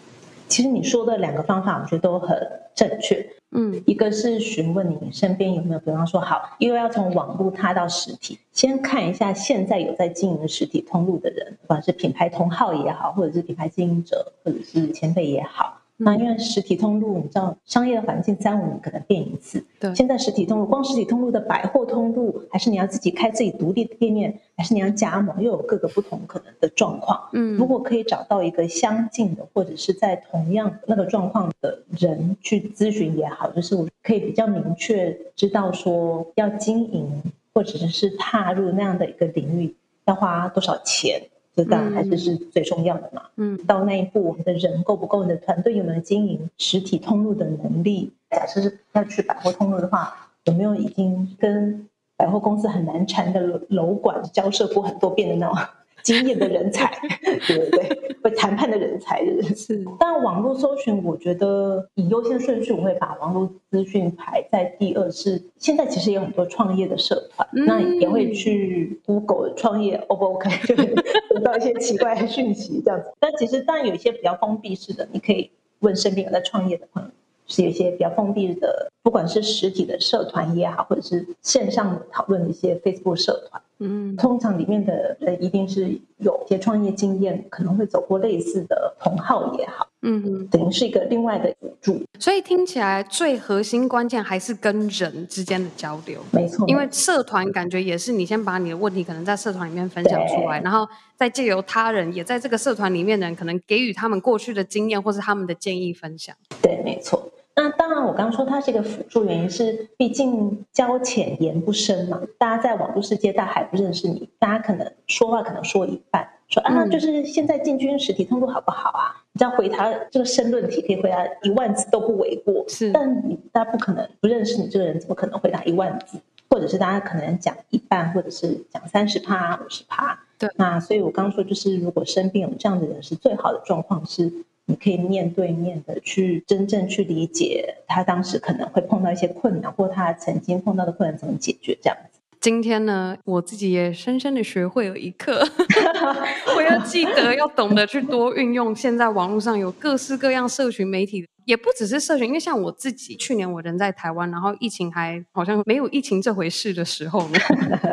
其实你说的两个方法，我觉得都很正确。嗯，一个是询问你身边有没有，比方说，好，因为要从网络踏到实体，先看一下现在有在经营实体通路的人，不管是品牌同号也好，或者是品牌经营者，或者是前辈也好，那因为实体通路，你知道商业的环境三五年可能变一次。对，现在实体通路，光实体通路的百货通路，还是你要自己开自己独立的店面，还是你要加盟，又有各个不同可能的状况。嗯，如果可以找到一个相近的，或者是在同样那个状况的人去咨询也好，就是我可以比较明确知道说要经营或者是踏入那样的一个领域要花多少钱。这当然还是是最重要的嘛。嗯，到那一步，我们的人够不够？你的团队有没有经营实体通路的能力？假设是要去百货通路的话，有没有已经跟百货公司很难缠的楼管交涉过很多遍的那种？经验的人才，对对对？会谈判的人才是，是。但网络搜寻，我觉得以优先顺序，我会把网络资讯排在第二。是现在其实有很多创业的社团，嗯、那也会去 Google 创业，O 不 OK？就 会得到一些奇怪的讯息这样子。但其实当然有一些比较封闭式的，你可以问身边有在创业的朋友。是有一些比较封闭的，不管是实体的社团也好，或者是线上的讨论的一些 Facebook 社团，嗯，通常里面的人一定是有些创业经验，可能会走过类似的同号也好。嗯嗯，等于是一个另外的辅助，所以听起来最核心关键还是跟人之间的交流。没错，因为社团感觉也是你先把你的问题可能在社团里面分享出来，然后再借由他人也在这个社团里面的人可能给予他们过去的经验或是他们的建议分享。对，没错。那当然，我刚刚说它是一个辅助，原因是毕竟交浅言不深嘛。大家在网络世界，大家还不认识你，大家可能说话可能说一半。说啊，就是现在进军实体通路好不好啊？你这样回答这个申论题可以回答一万字都不为过。是，但你大家不可能不认识你这个人，怎么可能回答一万字？或者是大家可能讲一半，或者是讲三十趴、五十趴。对，那所以我刚刚说，就是如果生病有这样的人，是最好的状况是，你可以面对面的去真正去理解他当时可能会碰到一些困难，或他曾经碰到的困难怎么解决这样子。今天呢，我自己也深深的学会了一课，我要记得要懂得去多运用。现在网络上有各式各样社群媒体，也不只是社群，因为像我自己，去年我人在台湾，然后疫情还好像没有疫情这回事的时候呢，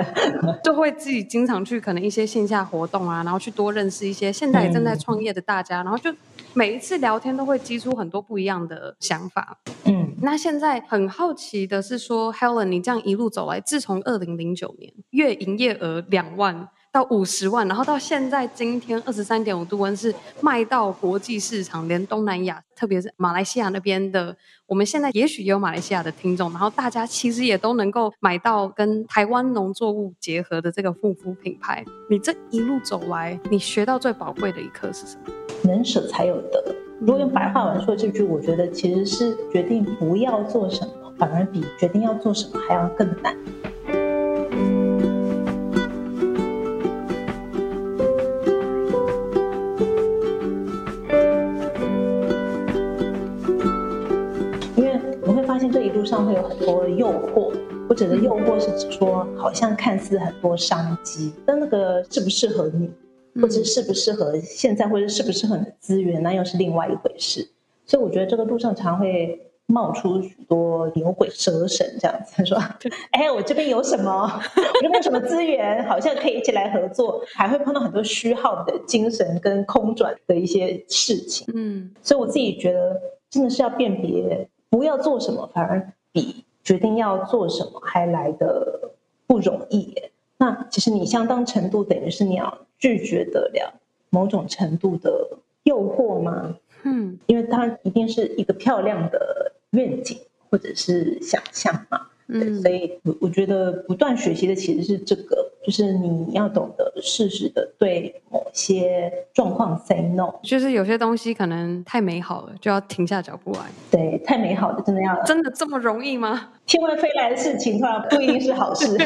就会自己经常去可能一些线下活动啊，然后去多认识一些现在也正在创业的大家，然后就每一次聊天都会激出很多不一样的想法。嗯，那现在很好奇的是说，Helen，你这样一路走来，自从二零零九年月营业额两万到五十万，然后到现在今天二十三点五度温是卖到国际市场，连东南亚，特别是马来西亚那边的，我们现在也许也有马来西亚的听众，然后大家其实也都能够买到跟台湾农作物结合的这个护肤品牌。你这一路走来，你学到最宝贵的一课是什么？能舍才有得。如果用白话文说这句，我觉得其实是决定不要做什么，反而比决定要做什么还要更难。上会有很多诱惑，或者的诱惑是指说，好像看似很多商机，但那个适不适合你？或者适不适合现在，或者适不适合你的资源，那又是另外一回事。所以我觉得这个路上常会冒出许多牛鬼蛇神这样子，说：“哎，我这边有什么？我这边有什么资源？好像可以一起来合作。”还会碰到很多虚耗的精神跟空转的一些事情。嗯，所以我自己觉得真的是要辨别，不要做什么，反而比决定要做什么还来的不容易耶。那其实你相当程度等于是你要。拒绝得了某种程度的诱惑吗？嗯，因为它一定是一个漂亮的愿景或者是想象嘛。嗯，所以我我觉得不断学习的其实是这个，就是你要懂得适时的对某些状况 say no，就是有些东西可能太美好了，就要停下脚步来。对，太美好的真的要真的这么容易吗？天外飞来的事情，突然不一定是好事。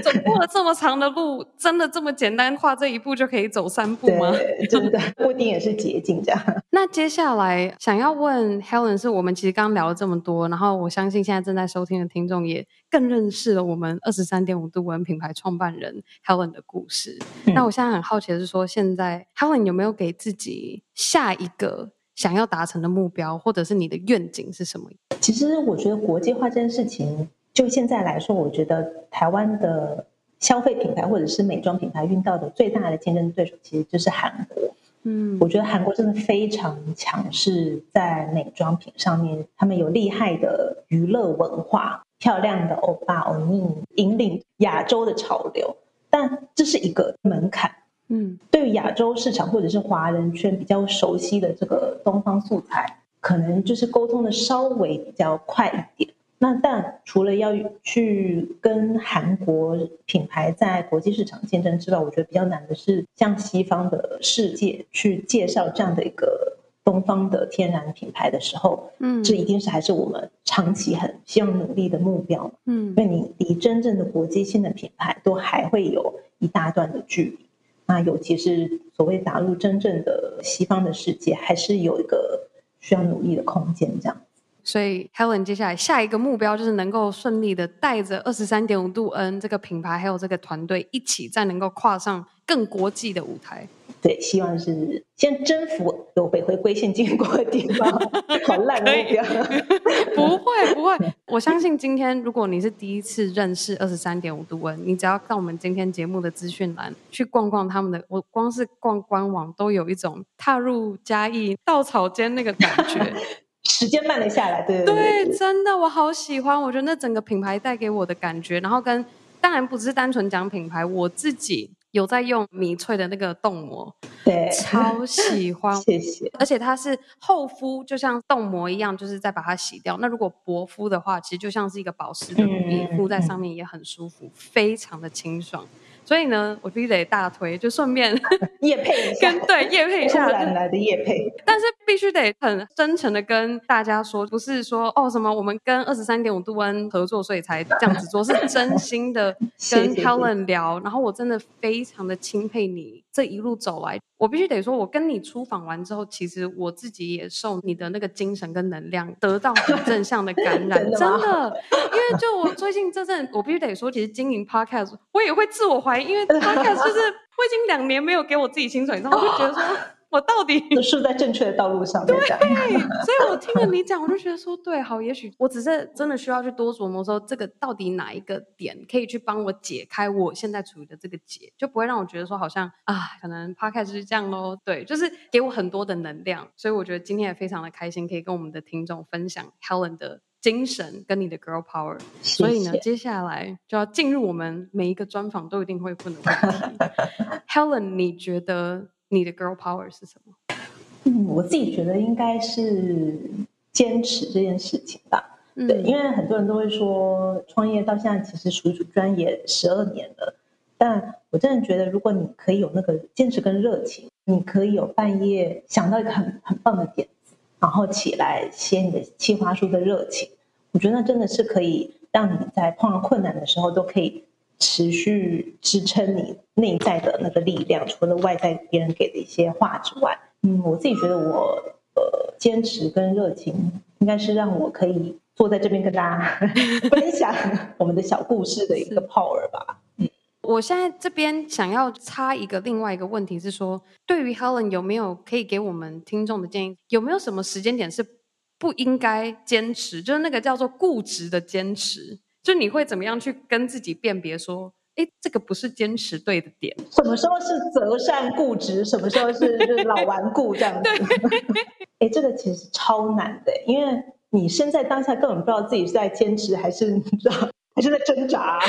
走过了这么长的路，真的这么简单，跨这一步就可以走三步吗？真的不一定也是捷径这样。那接下来想要问 Helen，是我们其实刚聊了这么多，然后我相信现在正在收听的听众也更认识了我们二十三点五度 N 品牌创办人 Helen 的故事。嗯、那我现在很好奇的是说，现在 Helen 有没有给自己下一个想要达成的目标，或者是你的愿景是什么？其实我觉得国际化这件事情，就现在来说，我觉得台湾的消费品牌或者是美妆品牌遇到的最大的竞争对手，其实就是韩国。嗯，我觉得韩国真的非常强势，在美妆品上面，他们有厉害的娱乐文化，漂亮的欧巴欧尼引领亚洲的潮流，但这是一个门槛。嗯，对于亚洲市场或者是华人圈比较熟悉的这个东方素材，可能就是沟通的稍微比较快一点。那但除了要去跟韩国品牌在国际市场竞争之外，我觉得比较难的是向西方的世界去介绍这样的一个东方的天然品牌的时候，嗯，这一定是还是我们长期很希望努力的目标，嗯，因为你离真正的国际性的品牌都还会有一大段的距离。那尤其是所谓打入真正的西方的世界，还是有一个需要努力的空间，这样。所以，Helen 接下来下一个目标就是能够顺利的带着二十三点五度 N 这个品牌，还有这个团队一起，再能够跨上更国际的舞台。对，希望是先征服有北回归线经过的地方。好烂的目标。不会不会，我相信今天如果你是第一次认识二十三点五度温你只要到我们今天节目的资讯栏去逛逛他们的，我光是逛官网都有一种踏入嘉义稻草间那个感觉。时间慢了下来，对对，对，对，真的我好喜欢。我觉得那整个品牌带给我的感觉，然后跟当然不是单纯讲品牌，我自己有在用米翠的那个冻膜，对，超喜欢，谢谢。而且它是厚敷，就像冻膜一样，就是再把它洗掉。那如果薄敷的话，其实就像是一个保湿的乳液，敷在上面也很舒服，非常的清爽。所以呢，我必须得大推，就顺便 叶配一下，跟对叶配一下，突然来的叶配。但是必须得很真诚的跟大家说，不是说哦什么我们跟二十三点五度温合作，所以才这样子做，是真 心的跟 Helen 聊。然后我真的非常的钦佩你这一路走来。我必须得说，我跟你出访完之后，其实我自己也受你的那个精神跟能量得到很正向的感染，真的，真的。因为就我最近这阵，我必须得说，其实经营 Podcast，我也会自我怀疑，因为 Podcast 就是 我已经两年没有给我自己薪水，然后我就觉得说。我到底是在正确的道路上？对，所以我听了你讲，我就觉得说，对，好，也许我只是真的需要去多琢磨，说这个到底哪一个点可以去帮我解开我现在处于的这个结，就不会让我觉得说好像啊，可能 Podcast 就是这样喽。对，就是给我很多的能量，所以我觉得今天也非常的开心，可以跟我们的听众分享 Helen 的精神跟你的 Girl Power。谢谢。所以呢，接下来就要进入我们每一个专访都一定会问的问题。Helen，你觉得？你的 girl power 是什么？嗯，我自己觉得应该是坚持这件事情吧。嗯、对，因为很多人都会说，创业到现在其实属于专业十二年了，但我真的觉得，如果你可以有那个坚持跟热情，你可以有半夜想到一个很很棒的点子，然后起来写你的企划书的热情，我觉得那真的是可以让你在碰到困难的时候都可以。持续支撑你内在的那个力量，除了外在别人给的一些话之外，嗯，我自己觉得我呃坚持跟热情，应该是让我可以坐在这边跟大家 分享我们的小故事的一个 power 吧。嗯，我现在这边想要插一个另外一个问题是说，对于 Helen 有没有可以给我们听众的建议？有没有什么时间点是不应该坚持？就是那个叫做固执的坚持。就你会怎么样去跟自己辨别说，哎，这个不是坚持对的点？什么时候是择善固执？什么时候是老顽固这样子？哎，这个其实超难的，因为你身在当下根本不知道自己是在坚持还是你知道还是在挣扎。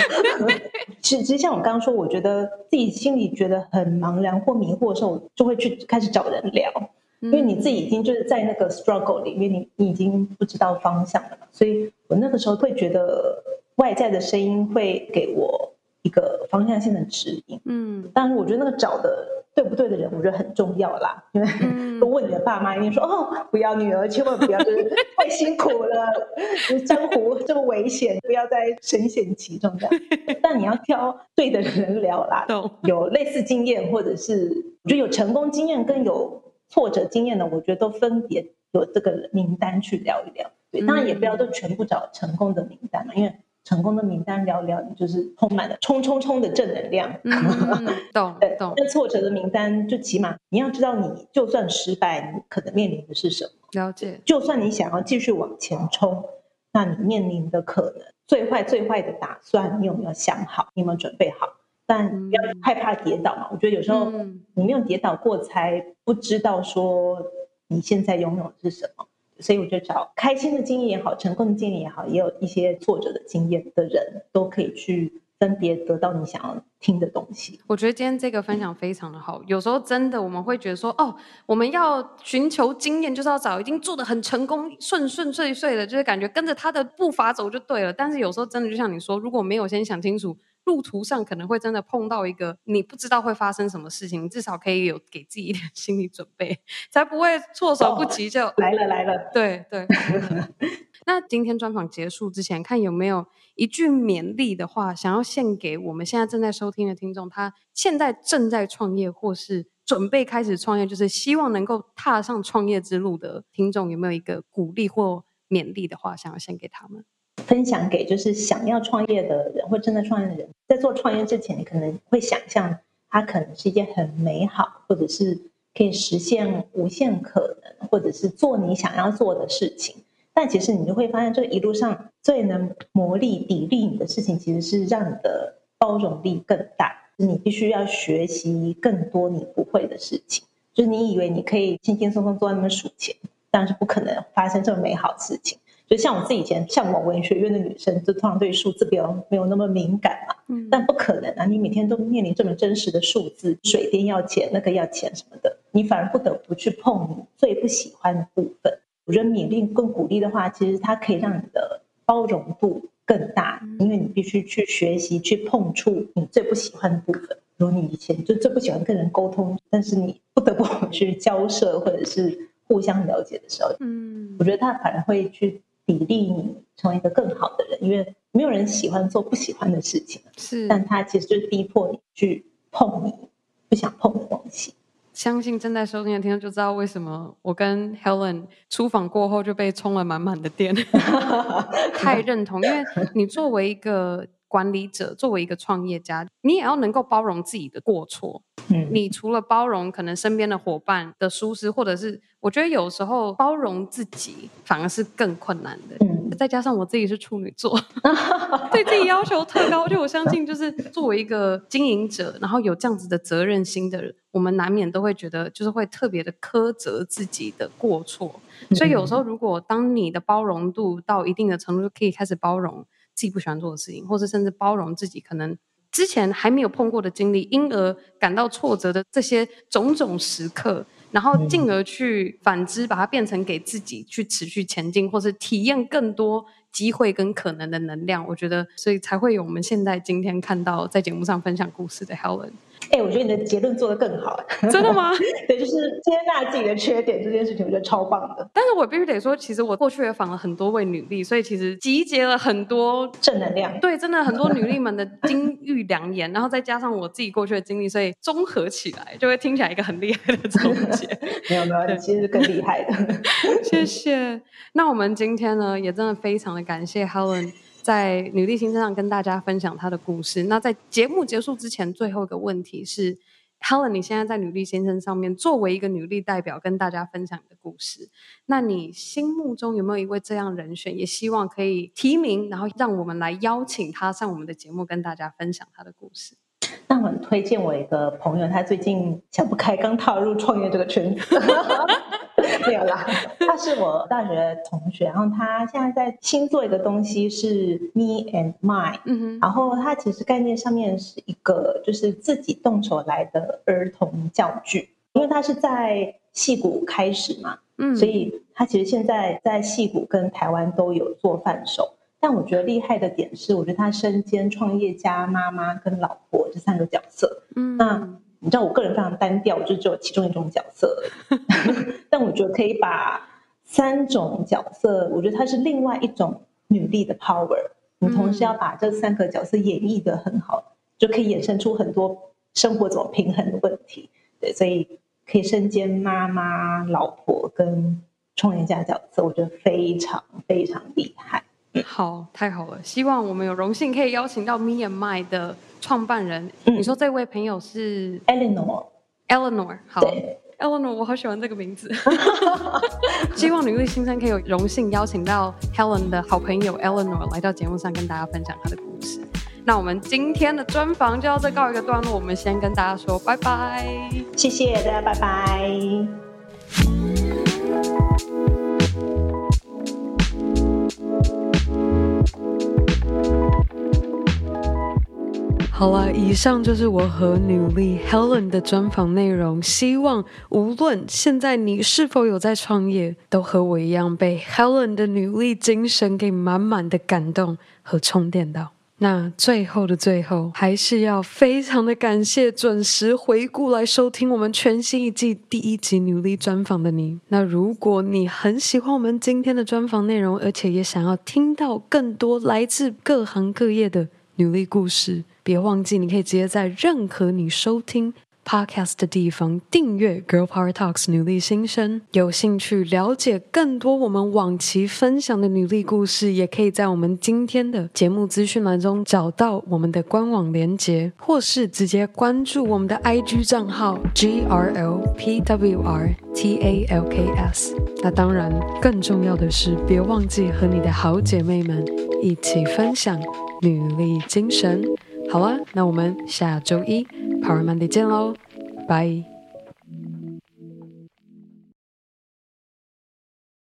其实，其实像我刚刚说，我觉得自己心里觉得很茫然或迷惑的时候，我就会去开始找人聊，因为你自己已经就是在那个 struggle 里面，你你已经不知道方向了嘛。所以我那个时候会觉得。外在的声音会给我一个方向性的指引，嗯，但是我觉得那个找的对不对的人，我觉得很重要啦。因为都问你的爸妈，一定说哦，不要女儿，千万不要，就是太辛苦了，江湖这么危险，不要再深陷其中这样。但你要挑对的人聊啦，有类似经验，或者是我觉得有成功经验跟有挫折经验的，我觉得都分别有这个名单去聊一聊。对，当然也不要都全部找成功的名单嘛，因为。成功的名单聊聊，你就是充满了冲冲冲的正能量。嗯，懂 懂。那挫折的名单，就起码你要知道，你就算失败，你可能面临的是什么？了解。就算你想要继续往前冲，那你面临的可能最坏最坏的打算，你有没有想好？你有没有准备好？但不要害怕跌倒嘛。我觉得有时候你没有跌倒过，才不知道说你现在拥有的是什么。所以我就找开心的经验也好，成功的经验也好，也有一些挫折的经验的人都可以去。分别得到你想要听的东西。我觉得今天这个分享非常的好。有时候真的我们会觉得说，哦，我们要寻求经验，就是要找已经做得很成功、顺顺遂遂的，就是感觉跟着他的步伐走就对了。但是有时候真的就像你说，如果没有先想清楚，路途上可能会真的碰到一个你不知道会发生什么事情，至少可以有给自己一点 心理准备，才不会措手不及就、哦、来了来了。对对。那今天专访结束之前，看有没有一句勉励的话，想要献给我们现在正在收听的听众。他现在正在创业，或是准备开始创业，就是希望能够踏上创业之路的听众，有没有一个鼓励或勉励的话，想要献给他们？分享给就是想要创业的人，或正在创业的人，在做创业之前，你可能会想象它可能是一件很美好，或者是可以实现无限可能，或者是做你想要做的事情。但其实你就会发现，这一路上最能磨砺、砥砺你的事情，其实是让你的包容力更大。你必须要学习更多你不会的事情。就是你以为你可以轻轻松松坐在那边数钱，但是不可能发生这么美好的事情。就像我自己以前向往文学院的女生，就通常对数字比较没有那么敏感嘛。嗯。但不可能啊！你每天都面临这么真实的数字，水电要钱，那个要钱什么的，你反而不得不去碰你最不喜欢的部分。我觉得勉励跟鼓励的话，其实它可以让你的包容度更大，因为你必须去学习去碰触你最不喜欢的部分。如你以前就最不喜欢跟人沟通，但是你不得不 去交涉或者是互相了解的时候，嗯，我觉得他反而会去砥砺你成为一个更好的人，因为没有人喜欢做不喜欢的事情，是，但他其实就是逼迫你去碰你不想碰的东西。相信正在收听的听众就知道为什么我跟 Helen 出访过后就被充了满满的电，太认同。因为你作为一个管理者，作为一个创业家，你也要能够包容自己的过错。嗯，你除了包容可能身边的伙伴的疏失，或者是我觉得有时候包容自己反而是更困难的。嗯，再加上我自己是处女座，对自己要求特高，就我相信就是作为一个经营者，然后有这样子的责任心的人。我们难免都会觉得，就是会特别的苛责自己的过错，所以有时候，如果当你的包容度到一定的程度，就可以开始包容自己不喜欢做的事情，或者甚至包容自己可能之前还没有碰过的经历，因而感到挫折的这些种种时刻，然后进而去反之，把它变成给自己去持续前进，或是体验更多机会跟可能的能量。我觉得，所以才会有我们现在今天看到在节目上分享故事的 Helen。哎、欸，我觉得你的结论做得更好，真的吗？对，就是接纳自己的缺点这件事情，我觉得超棒的。但是我必须得说，其实我过去也访了很多位女力，所以其实集结了很多正能量。对，真的很多女力们的金玉良言，然后再加上我自己过去的经历，所以综合起来就会听起来一个很厉害的总结。没 有没有，你其实是更厉害的。谢谢。那我们今天呢，也真的非常的感谢 Helen。在女力新生上跟大家分享她的故事。那在节目结束之前，最后一个问题是，Helen，你现在在女力先生上面作为一个女力代表，跟大家分享你的故事。那你心目中有没有一位这样人选？也希望可以提名，然后让我们来邀请他上我们的节目，跟大家分享他的故事。那我很推荐我一个朋友，他最近想不开，刚踏入创业这个圈子。没有啦，他是我大学同学，然后他现在在新做一个东西是 Me and Mine，嗯哼，然后他其实概念上面是一个就是自己动手来的儿童教具，因为他是在戏谷开始嘛，嗯，所以他其实现在在戏谷跟台湾都有做贩售，但我觉得厉害的点是，我觉得他身兼创业家、妈妈跟老婆这三个角色，嗯，那。你知道我个人非常单调，就只有其中一种角色。但我觉得可以把三种角色，我觉得它是另外一种女力的 power。你同时要把这三个角色演绎得很好，就可以衍生出很多生活怎么平衡的问题。对，所以可以身兼妈妈、老婆跟创业家角色，我觉得非常非常厉害。好，太好了！希望我们有荣幸可以邀请到 Me and My 的创办人。嗯、你说这位朋友是 Eleanor？Eleanor，好，Eleanor，我好喜欢这个名字。希望女力新生可以有荣幸邀请到 Helen 的好朋友 Eleanor 来到节目上跟大家分享她的故事。那我们今天的专访就到这告一个段落，我们先跟大家说拜拜，谢谢大家，拜拜。好了，以上就是我和女力 Helen 的专访内容。希望无论现在你是否有在创业，都和我一样被 Helen 的女力精神给满满的感动和充电到。那最后的最后，还是要非常的感谢准时回顾来收听我们全新一季第一集女力专访的你。那如果你很喜欢我们今天的专访内容，而且也想要听到更多来自各行各业的女力故事。别忘记，你可以直接在任何你收听 Podcast 的地方订阅 Girl Power Talks 女力新生。有兴趣了解更多我们往期分享的女力故事，也可以在我们今天的节目资讯栏中找到我们的官网连接，或是直接关注我们的 IG 账号 G R L P W R T A L K S。那当然，更重要的是，别忘记和你的好姐妹们一起分享女力精神。好了，那我们下周一 Power Monday 见喽，拜。